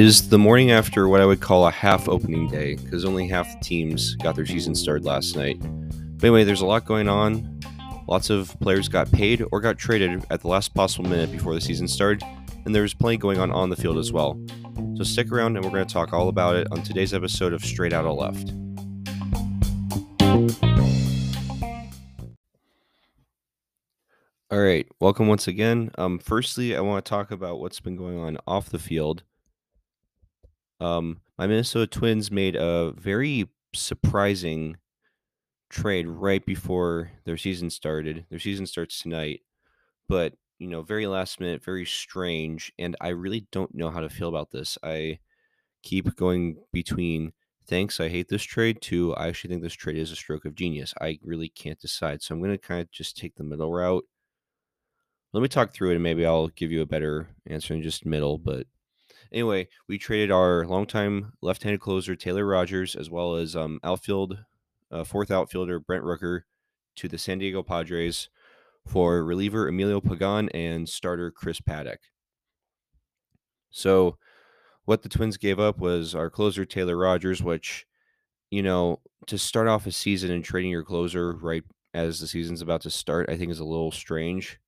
is the morning after what I would call a half opening day because only half the teams got their season started last night. But anyway, there's a lot going on. Lots of players got paid or got traded at the last possible minute before the season started, and there's plenty going on on the field as well. So stick around and we're going to talk all about it on today's episode of Straight Outta Left. All right, welcome once again. Um, firstly, I want to talk about what's been going on off the field. Um, my Minnesota Twins made a very surprising trade right before their season started. Their season starts tonight, but you know, very last minute, very strange, and I really don't know how to feel about this. I keep going between thanks, I hate this trade to I actually think this trade is a stroke of genius. I really can't decide. So I'm going to kind of just take the middle route let me talk through it and maybe I'll give you a better answer in just middle. But anyway, we traded our longtime left handed closer, Taylor Rogers, as well as um, outfield, uh, fourth outfielder, Brent Rooker, to the San Diego Padres for reliever Emilio Pagan and starter Chris Paddack. So, what the Twins gave up was our closer, Taylor Rogers, which, you know, to start off a season and trading your closer right as the season's about to start, I think is a little strange.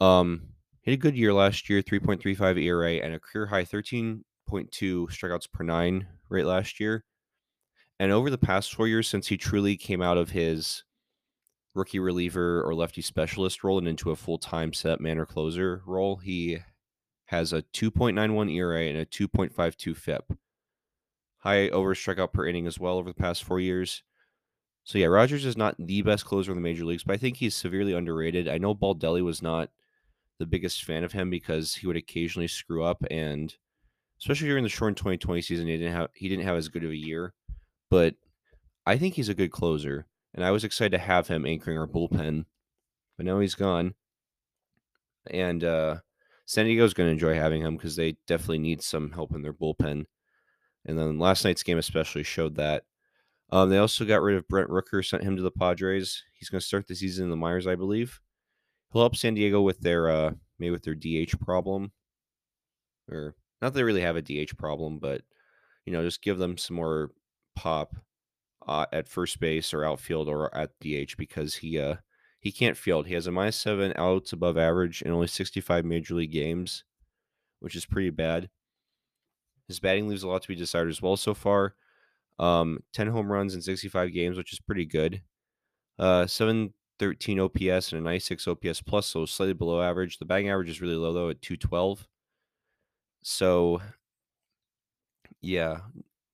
Um, he had a good year last year, 3.35 ERA and a career high 13.2 strikeouts per nine rate last year. And over the past four years, since he truly came out of his rookie reliever or lefty specialist role and into a full time set manner closer role, he has a 2.91 ERA and a 2.52 FIP. High over strikeout per inning as well over the past four years. So yeah, Rogers is not the best closer in the major leagues, but I think he's severely underrated. I know Baldelli was not the biggest fan of him because he would occasionally screw up and especially during the short 2020 season he didn't have he didn't have as good of a year but i think he's a good closer and i was excited to have him anchoring our bullpen but now he's gone and uh san diego's going to enjoy having him because they definitely need some help in their bullpen and then last night's game especially showed that. Um, they also got rid of brent rooker sent him to the padres. He's going to start the season in the minors i believe he'll help San Diego with their uh maybe with their DH problem, or not that they really have a DH problem, but you know just give them some more pop uh, at first base or outfield or at DH because he uh he can't field. He has a minus seven outs above average in only 65 major league games, which is pretty bad. His batting leaves a lot to be desired as well so far. Um, 10 home runs in 65 games, which is pretty good. Uh, seven 13 OPS and a 96 OPS plus, so slightly below average. The batting average is really low though at 212. So yeah,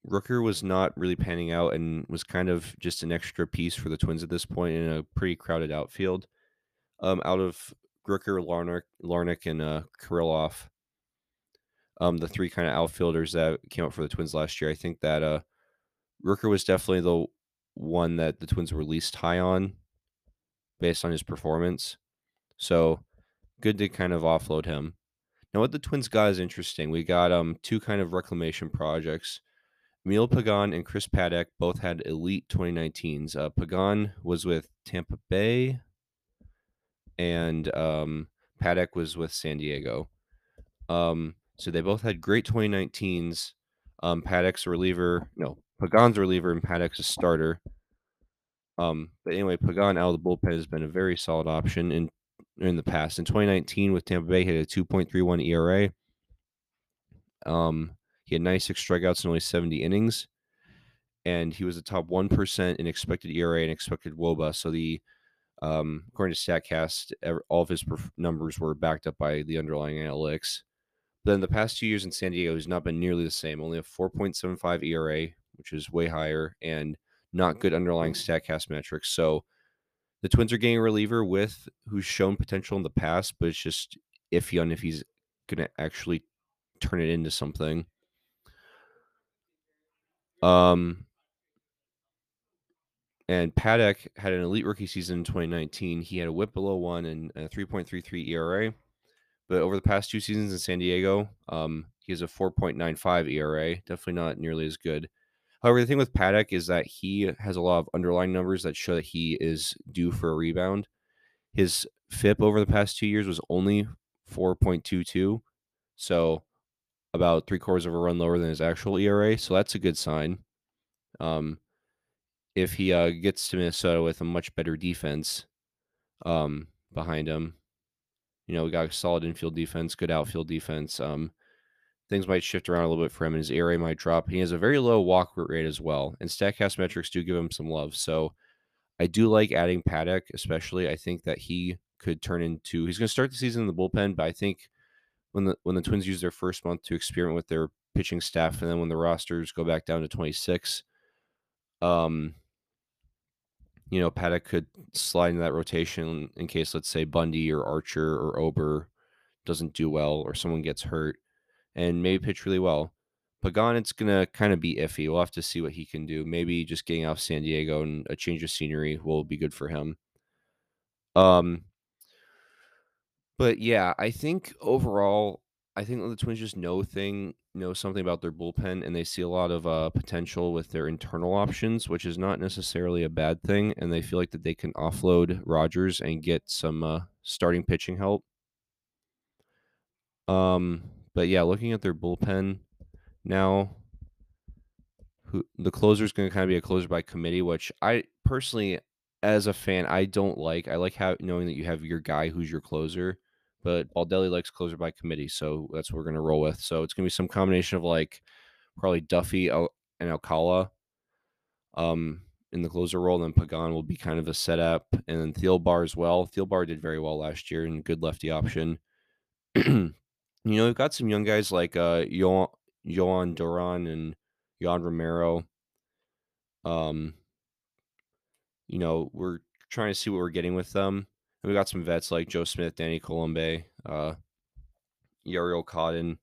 Rooker was not really panning out and was kind of just an extra piece for the Twins at this point in a pretty crowded outfield. Um, out of Rooker, Larnach, Larnach and uh, um, the three kind of outfielders that came up for the Twins last year, I think that uh, Rooker was definitely the one that the Twins were least high on based on his performance. So good to kind of offload him. Now, what the Twins got is interesting. We got um two kind of reclamation projects. Emil Pagan and Chris Paddack both had elite 2019s. Uh, Pagan was with Tampa Bay, and um, Paddack was with San Diego. Um, so they both had great 2019s. Um, Paddack's a reliever, no, Pagan's a reliever and Paddack's a starter. Um, but anyway, Pagan out of the bullpen has been a very solid option in in the past. In 2019, with Tampa Bay, he had a 2.31 ERA. Um, he had 96 strikeouts in only 70 innings, and he was the top one percent in expected ERA and expected WOBA. So the um, according to Statcast, all of his numbers were backed up by the underlying analytics. But in the past two years in San Diego, he's not been nearly the same. Only a 4.75 ERA, which is way higher, and not good underlying Statcast metrics. So the Twins are getting a reliever with who's shown potential in the past, but it's just iffy on if he's going to actually turn it into something. Um, and Paddack had an elite rookie season in 2019. He had a whip below one and a 3.33 ERA. But over the past two seasons in San Diego, um, he has a 4.95 ERA. Definitely not nearly as good. However, the thing with Paddack is that he has a lot of underlying numbers that show that he is due for a rebound. His FIP over the past two years was only 4.22. So about three quarters of a run lower than his actual ERA. So that's a good sign. Um, if he uh, gets to Minnesota with a much better defense um, behind him, you know, we got a solid infield defense, good outfield defense. Um, things might shift around a little bit for him, and his ERA might drop. He has a very low walk rate as well, and Statcast metrics do give him some love. So I do like adding Paddack, especially. I think that he could turn into. He's going to start the season in the bullpen, but I think when the when the Twins use their first month to experiment with their pitching staff, and then when the rosters go back down to twenty six, um, you know, Paddack could slide into that rotation in case, let's say, Bundy or Archer or Ober doesn't do well or someone gets hurt and maybe pitch really well. Pagan, it's going to kind of be iffy. We'll have to see what he can do. Maybe just getting off San Diego and a change of scenery will be good for him. Um, but yeah, I think overall, I think the Twins just know thing know something about their bullpen, and they see a lot of uh, potential with their internal options, which is not necessarily a bad thing. And they feel like that they can offload Rogers and get some uh, starting pitching help. Um, but yeah, looking at their bullpen now, who the closer is going to kind of be a closer by committee, which I personally, as a fan, I don't like. I like how knowing that you have your guy who's your closer, but Baldelli likes closer by committee, so that's what we're going to roll with. So it's going to be some combination of like probably Duffy and Alcala um, in the closer role, and then Pagan will be kind of a setup, and then Thielbar as well. Thielbar did very well last year and good lefty option. You know, we've got some young guys like uh Yoan, Jhoan Duran and Jan Romero. Um, you know, we're trying to see what we're getting with them. And we got some vets like Joe Smith, Danny Coulombe, uh, Jharel Cotton.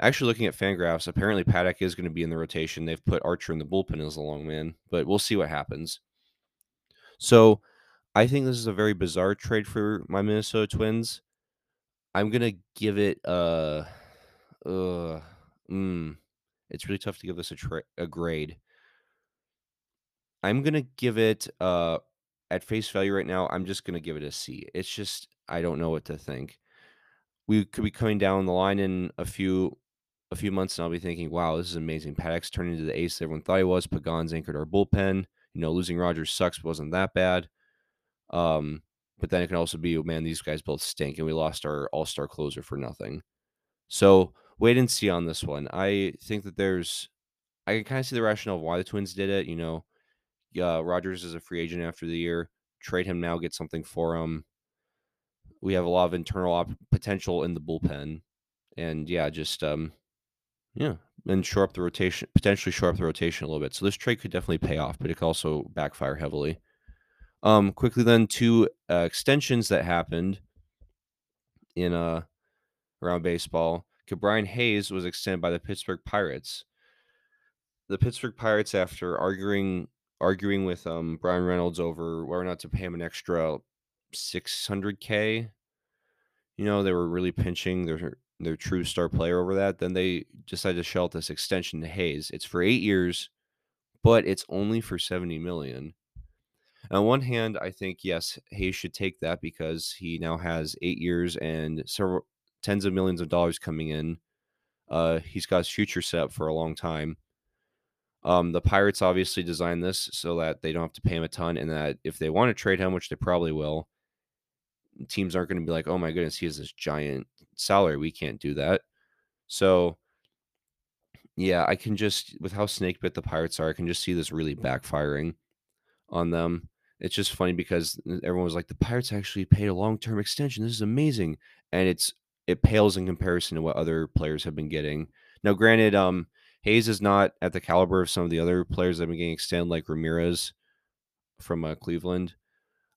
Actually, looking at Fangraphs, apparently Paddack is going to be in the rotation. They've put Archer in the bullpen as a long man, but we'll see what happens. So, I think this is a very bizarre trade for my Minnesota Twins. I'm gonna give it uh uh mm, it's really tough to give this a tra- a grade. I'm gonna give it uh at face value right now. I'm just gonna give it a C. It's just I don't know what to think. We could be coming down the line in a few a few months, and I'll be thinking, "Wow, this is amazing." Paddack's turned into the ace everyone thought he was. Pagan's anchored our bullpen. You know, losing Rogers sucks, but wasn't that bad. Um, but then it can also be, oh, man, these guys both stink, and we lost our all star closer for nothing. So wait and see on this one. I think that there's, I can kind of see the rationale of why the Twins did it. You know, uh, Rogers is a free agent after the year. Trade him now, get something for him. We have a lot of internal op- potential in the bullpen, and yeah, just um, yeah, and shore up the rotation, potentially shore up the rotation a little bit. So this trade could definitely pay off, but it could also backfire heavily. Um, quickly then, two uh, extensions that happened in uh around baseball. Ke'Bryan Hayes was extended by the Pittsburgh Pirates. The Pittsburgh Pirates, after arguing arguing with um Bryan Reynolds over whether or not to pay him an extra 600k, you know, they were really pinching their their true star player over that. Then they decided to shell out this extension to Hayes. It's for eight years, but it's only for 70 million. On one hand, I think yes, Hayes should take that because he now has eight years and several tens of millions of dollars coming in. Uh, he's got his future set up for a long time. Um, the Pirates obviously designed this so that they don't have to pay him a ton, and that if they want to trade him, which they probably will, teams aren't going to be like, "Oh my goodness, he has this giant salary. We can't do that." So, yeah, I can just with how snake bit the Pirates are, I can just see this really backfiring on them it's just funny because everyone was like, the Pirates actually paid a long term extension. This is amazing, and it's it pales in comparison to what other players have been getting. Now, granted, um, Hayes is not at the caliber of some of the other players that have been getting extended, like Ramirez from uh, Cleveland.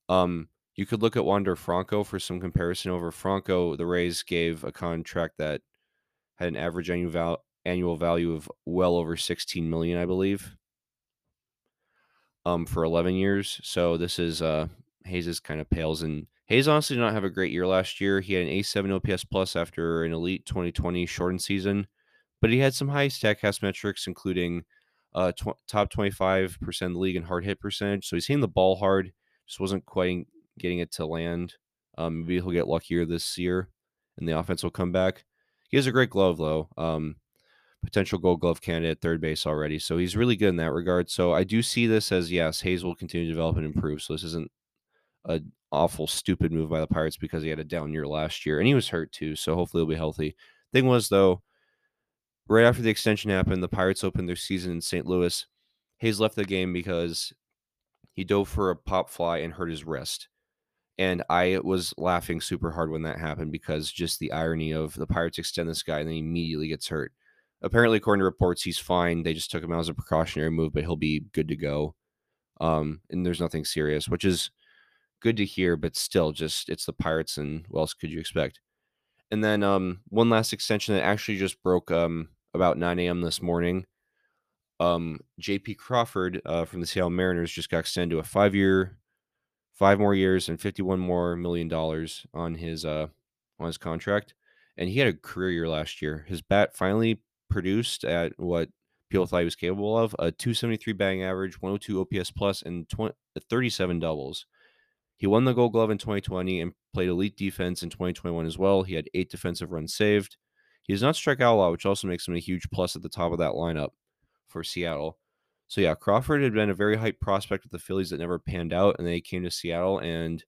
Um, you could look at Wander Franco for some comparison. Over Franco, the Rays gave a contract that had an average annual val- annual value of well over 16 million, I believe um, for 11 years. So this is uh, Hayes kind of pales. And Hayes honestly did not have a great year last year. He had an A7 OPS plus after an elite 2020 shortened season, but he had some high stack Statcast metrics, including uh, tw- top 25% of the league in hard hit percentage. So he's hitting the ball hard, just wasn't quite getting it to land. Um, maybe he'll get luckier this year, and the offense will come back. He has a great glove, though. Um, potential Gold Glove candidate at third base already, so he's really good in that regard. So I do see this as yes, Hayes will continue to develop and improve. So this isn't a awful stupid move by the Pirates because he had a down year last year and he was hurt too. So hopefully he'll be healthy. Thing was though, right after the extension happened, the Pirates opened their season in St. Louis. Hayes left the game because he dove for a pop fly and hurt his wrist. And I was laughing super hard when that happened because just the irony of the Pirates extend this guy and then he immediately gets hurt. Apparently, according to reports, he's fine. They just took him out as a precautionary move, but he'll be good to go. Um, and there's nothing serious, which is good to hear, but still, just it's the Pirates, and what else could you expect? And then um, one last extension that actually just broke um, about 9 a.m. this morning. Um, J.P. Crawford uh, from the Seattle Mariners just got extended to a five-year, five more years, and 51 more million dollars on his uh, on his contract. And he had a career year last year. His bat finally produced at what people thought he was capable of a 273 batting average, 102 OPS plus, and 20, uh, 37 doubles. He won the Gold Glove in 2020 and played elite defense in 2021 as well. He had eight defensive runs saved. He does not strike out a lot, which also makes him a huge plus at the top of that lineup for Seattle. So yeah, Crawford had been a very hype prospect with the Phillies that never panned out, and then he came to Seattle, and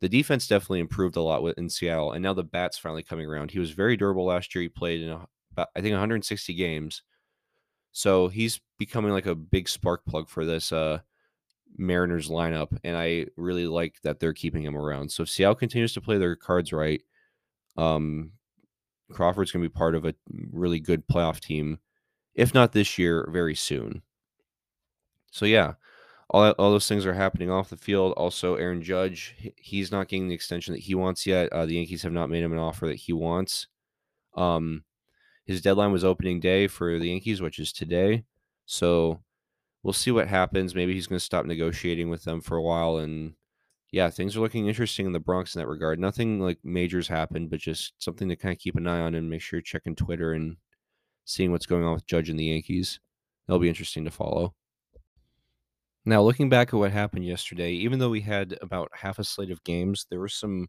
the defense definitely improved a lot in Seattle, and now the bat's finally coming around. He was very durable last year. He played in a, about, I think 160 games, so he's becoming like a big spark plug for this uh, Mariners lineup, and I really like that they're keeping him around. So if Seattle continues to play their cards right, um, Crawford's going to be part of a really good playoff team, if not this year, very soon. So yeah, all all those things are happening off the field. Also, Aaron Judge, he's not getting the extension that he wants yet. Uh, the Yankees have not made him an offer that he wants. Um, his deadline was opening day for the Yankees, which is today. So we'll see what happens. Maybe he's going to stop negotiating with them for a while. And yeah, things are looking interesting in the Bronx in that regard. Nothing like majors happened, but just something to kind of keep an eye on and make sure you're checking Twitter and seeing what's going on with Judge and the Yankees. That'll be interesting to follow. Now, looking back at what happened yesterday, even though we had about half a slate of games, there were some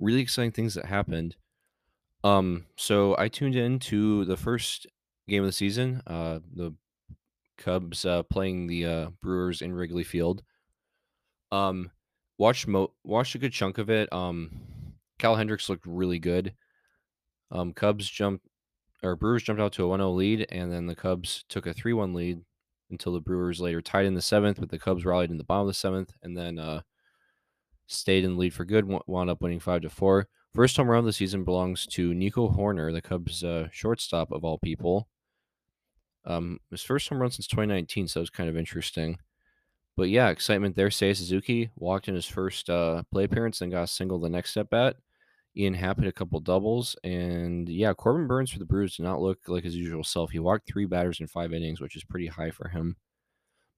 really exciting things that happened. Um, so I tuned in to the first game of the season, uh, the Cubs uh, playing the uh, Brewers in Wrigley Field. Um, watched mo- watched a good chunk of it. Um, Kyle Hendricks looked really good. Um, Cubs jumped or Brewers jumped out to a 1-0 lead, and then the Cubs took a 3-1 lead until the Brewers later tied in the seventh, but the Cubs rallied in the bottom of the seventh, and then uh, stayed in the lead for good. Wound up winning five to four. First home run of the season belongs to Nico Hoerner, the Cubs uh, shortstop of all people. Um, his first home run since 2019, so it was kind of interesting. But yeah, excitement there. Seiya Suzuki walked in his first uh, play appearance and got a single the next step at. Ian Happ hit a couple doubles. And yeah, Corbin Burnes for the Brewers did not look like his usual self. He walked three batters in five innings, which is pretty high for him.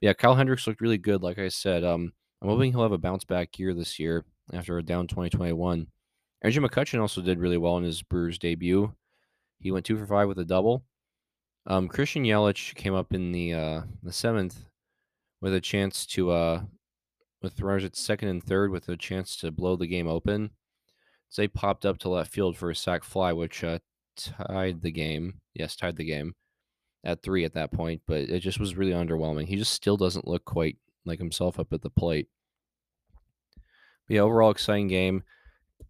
Yeah, Kyle Hendricks looked really good. Like I said, um, I'm hoping he'll have a bounce back year this year after a down 2021. Andrew McCutchen also did really well in his Brewers debut. He went two for five with a double. Um, Christian Yelich came up in the uh, the seventh with a chance to uh, with runners at second and third with a chance to blow the game open. They popped up to left field for a sac fly, which uh, tied the game. Yes, tied the game at three at that point, but it just was really underwhelming. He just still doesn't look quite like himself up at the plate. But yeah, overall exciting game.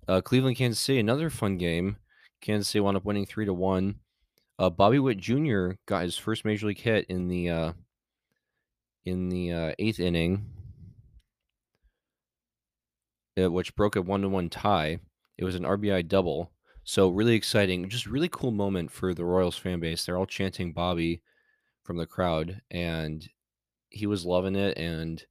Uh, Cleveland, Kansas City, another fun game. Kansas City wound up winning three to one. Uh, Bobby Witt Jr. got his first major league hit in the uh, in the uh, eighth inning, uh, which broke a one to one tie. It was an RBI double, so really exciting. Just really cool moment for the Royals fan base. They're all chanting Bobby from the crowd, and he was loving it. And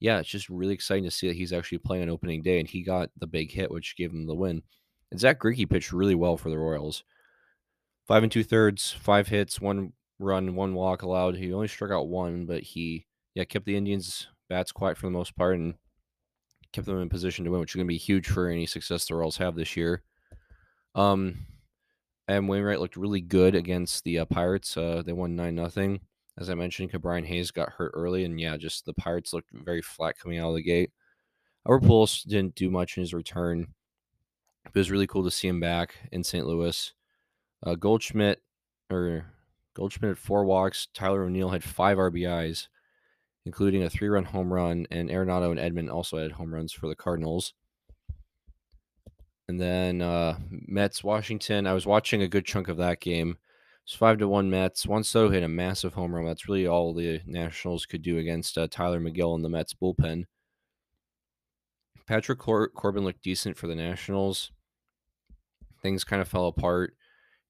yeah, it's just really exciting to see that he's actually playing on opening day, and he got the big hit, which gave him the win. And Zack Greinke pitched really well for the Royals five and two thirds, five hits, one run, one walk allowed. He only struck out one, but he yeah kept the Indians bats quiet for the most part and kept them in position to win, which is going to be huge for any success the Royals have this year. Um, and Wainwright looked really good against the uh, Pirates. Uh, they won nine nothing. As I mentioned, Ke'Bryan Hayes got hurt early, and yeah, just the Pirates looked very flat coming out of the gate. Albert Pujols didn't do much in his return. It was really cool to see him back in St. Louis. Uh, Goldschmidt or Goldschmidt had four walks. Tyler O'Neill had five RBIs, including a three-run home run, and Arenado and Edman also had home runs for the Cardinals. And then uh, Mets Washington. I was watching a good chunk of that game. It's five to one Mets. Juan Soto hit a massive home run. That's really all the Nationals could do against uh, Tylor Megill and the Mets bullpen. Patrick Cor- Corbin looked decent for the Nationals. Things kind of fell apart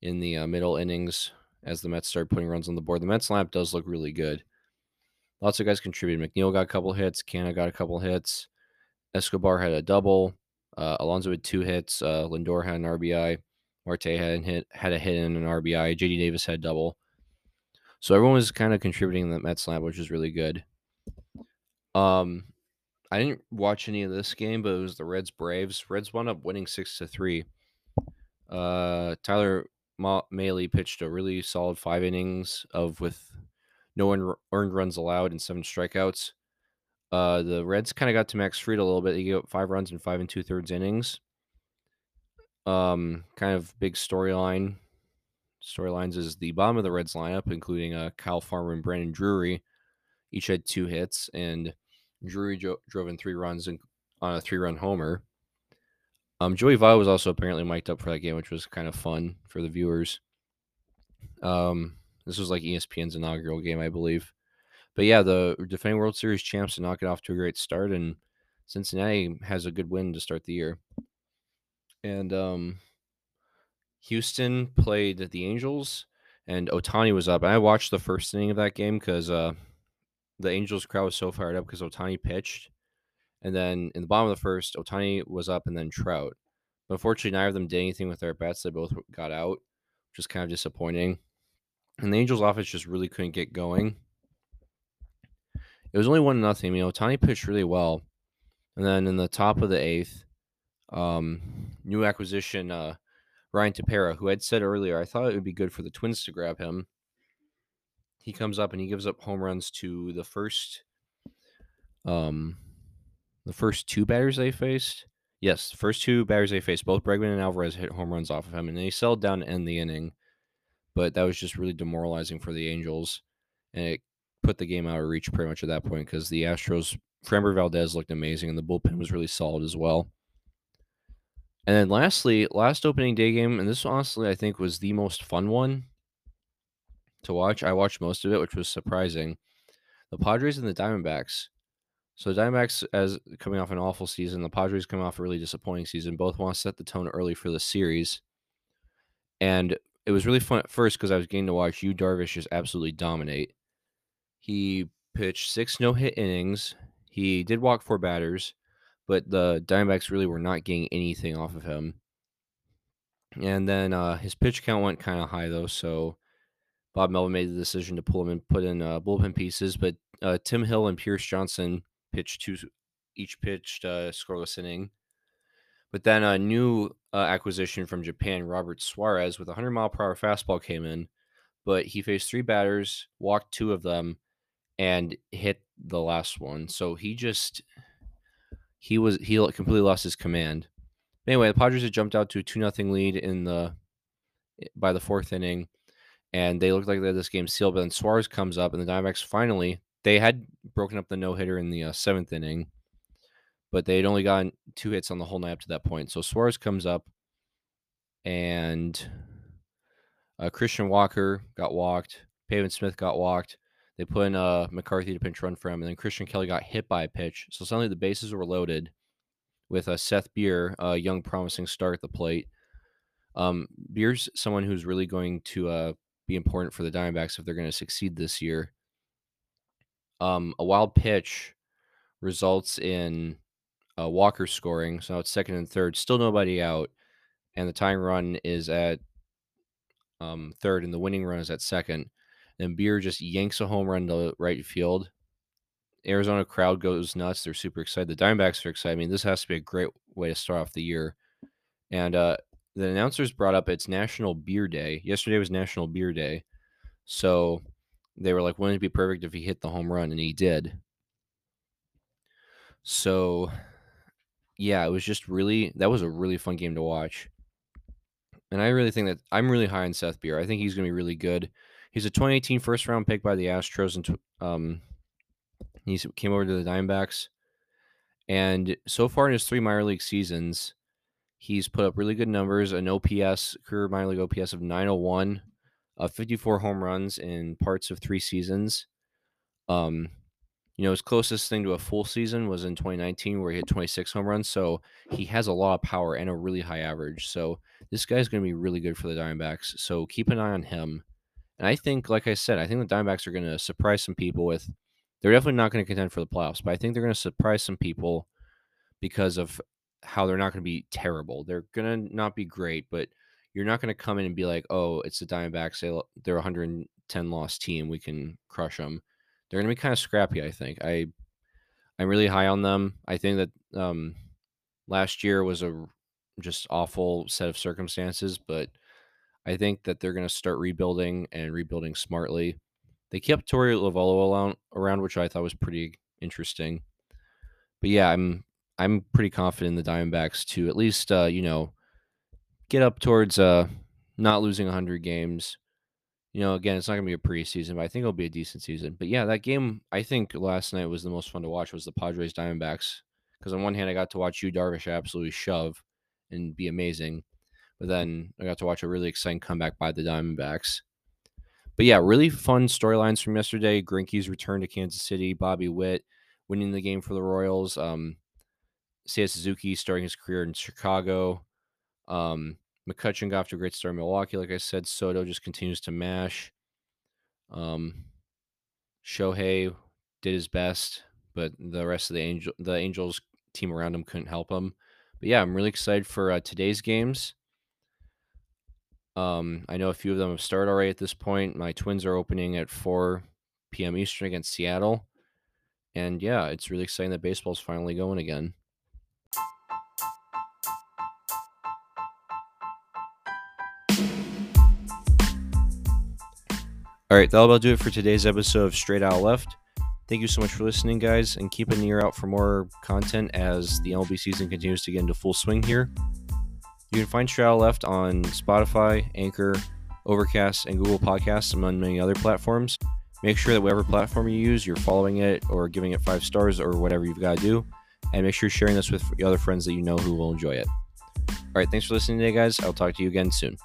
in the uh, middle innings as the Mets started putting runs on the board. The Mets lineup does look really good. Lots of guys contributed. McNeil got a couple hits. Canha got a couple hits. Escobar had a double. Uh, Alonso had two hits. Uh, Lindor had an RBI. Marte had hit had a hit and an RBI. JD Davis had double. So everyone was kind of contributing in the Mets lineup, which is really good. Um, I didn't watch any of this game, but it was the Reds Braves. Reds wound up winning six to three. Uh, Tyler Ma- Mahle pitched a really solid five innings of with no earned runs allowed and seven strikeouts. Uh, the Reds kind of got to Max Fried a little bit. He gave up five runs in five and two thirds innings. Um, kind of big storyline. Storylines is the bottom of the Reds lineup, including uh, Kyle Farmer and Brandon Drury, each had two hits, and Drury jo- drove in three runs on a three run homer. Um, Joey Votto was also apparently mic'd up for that game, which was kind of fun for the viewers. Um, this was like ESPN's inaugural game, I believe. But yeah, the defending World Series champs to knock it off to a great start, and Cincinnati has a good win to start the year. And um, Houston played the Angels, and Ohtani was up. And I watched the first inning of that game because uh, the Angels crowd was so fired up because Ohtani pitched. And then in the bottom of the first, Ohtani was up and then Trout. But unfortunately, neither of them did anything with their bats. They both got out, which was kind of disappointing. And the Angels' offense just really couldn't get going. It was only one nothing. You know, Ohtani pitched really well. And then in the top of the eighth, um, new acquisition uh, Ryan Tepera, who had said earlier, I thought it would be good for the Twins to grab him. He comes up and he gives up home runs to the first, um, the first two batters they faced. Yes, the first two batters they faced, both Bregman and Alvarez hit home runs off of him, and they settled down to end the inning. But that was just really demoralizing for the Angels, and it put the game out of reach pretty much at that point because the Astros, Framber Valdez looked amazing, and the bullpen was really solid as well. And then lastly, last opening day game, and this honestly I think was the most fun one to watch. I watched most of it, which was surprising. The Padres and the Diamondbacks. So Diamondbacks as coming off an awful season, the Padres coming off a really disappointing season. Both want to set the tone early for the series. And it was really fun at first because I was getting to watch Yu Darvish just absolutely dominate. He pitched six no hit innings. He did walk four batters, but the Diamondbacks really were not getting anything off of him. And then uh, his pitch count went kind of high though, so Bob Melvin made the decision to pull him and put in uh, bullpen pieces. But uh, Tim Hill and Pierce Johnson pitched two, each pitched uh, scoreless inning. But then a new uh, acquisition from Japan, Robert Suarez, with a 100 mile per hour fastball came in, but he faced three batters, walked two of them, and hit the last one. So he just he was he completely lost his command. Anyway, the Padres had jumped out to a two nothing lead in the by the fourth inning, and they looked like they had this game sealed. But then Suarez comes up, and the Diamondbacks finally they had broken up the no hitter in the uh, seventh inning, but they had only gotten two hits on the whole night up to that point. So Suarez comes up, and uh, Christian Walker got walked. Pavin Smith got walked. They put in uh, McCarthy to pinch run for him, and then Christian Kelly got hit by a pitch. So suddenly the bases were loaded with uh, Seth Beer, a young promising star at the plate. Um, Beer's someone who's really going to uh, be important for the Diamondbacks if they're going to succeed this year. Um, a wild pitch results in uh, Walker scoring. So now it's second and third. Still nobody out. And the tying run is at um, third, and the winning run is at second. Then Beer just yanks a home run to right field. Arizona crowd goes nuts. They're super excited. The Diamondbacks are excited. I mean, this has to be a great way to start off the year. And uh, the announcers brought up it's National Beer Day. Yesterday was National Beer Day. So they were like, wouldn't it be perfect if he hit the home run? And he did. So yeah, it was just really that was a really fun game to watch. And I really think that I'm really high on Seth Beer. I think he's going to be really good. He's a 2018 first round pick by the Astros, and um, he came over to the Diamondbacks. And so far in his three minor league seasons, he's put up really good numbers an OPS, career minor league OPS of 901, uh, 54 home runs in parts of three seasons. Um, you know, his closest thing to a full season was in 2019, where he hit 26 home runs. So he has a lot of power and a really high average. So this guy's going to be really good for the Diamondbacks. So keep an eye on him. And I think, like I said, I think the Diamondbacks are going to surprise some people with. They're definitely not going to contend for the playoffs, but I think they're going to surprise some people because of how they're not going to be terrible. They're going to not be great, but you're not going to come in and be like, "Oh, it's the Diamondbacks. They, they're a 110 loss team. We can crush them." they're going to be kind of scrappy. I think I I'm really high on them. I think that um, last year was a just awful set of circumstances, but I think that they're going to start rebuilding and rebuilding smartly. They kept Torey Lovullo around, which I thought was pretty interesting. But yeah, I'm I'm pretty confident in the Diamondbacks to at least uh, you know get up towards uh, not losing 100 games you know, again, it's not going to be a preseason, but I think it'll be a decent season. But yeah, that game I think last night was the most fun to watch was the Padres Diamondbacks because on one hand I got to watch Yu Darvish absolutely shove and be amazing, but then I got to watch a really exciting comeback by the Diamondbacks. But yeah, really fun storylines from yesterday. Greinke's return to Kansas City, Bobby Witt winning the game for the Royals, um, Seiya Suzuki starting his career in Chicago. Um, McCutchen got off to a great start in Milwaukee. Like I said, Soto just continues to mash. Um, Shohei did his best, but the rest of the angel the Angels team around him couldn't help him. But yeah, I'm really excited for uh, today's games. Um, I know a few of them have started already at this point. My Twins are opening at 4 p.m. Eastern against Seattle. And yeah, it's really exciting that baseball's finally going again. All right, that'll about do it for today's episode of Straight Out Left. Thank you so much for listening, guys, and keep an ear out for more content as the MLB season continues to get into full swing here. You can find Out Left on Spotify, Anchor, Overcast, and Google Podcasts, among many other platforms. Make sure that whatever platform you use, you're following it or giving it five stars or whatever you've got to do. And make sure you're sharing this with other friends that you know who will enjoy it. All right, thanks for listening today, guys. I'll talk to you again soon.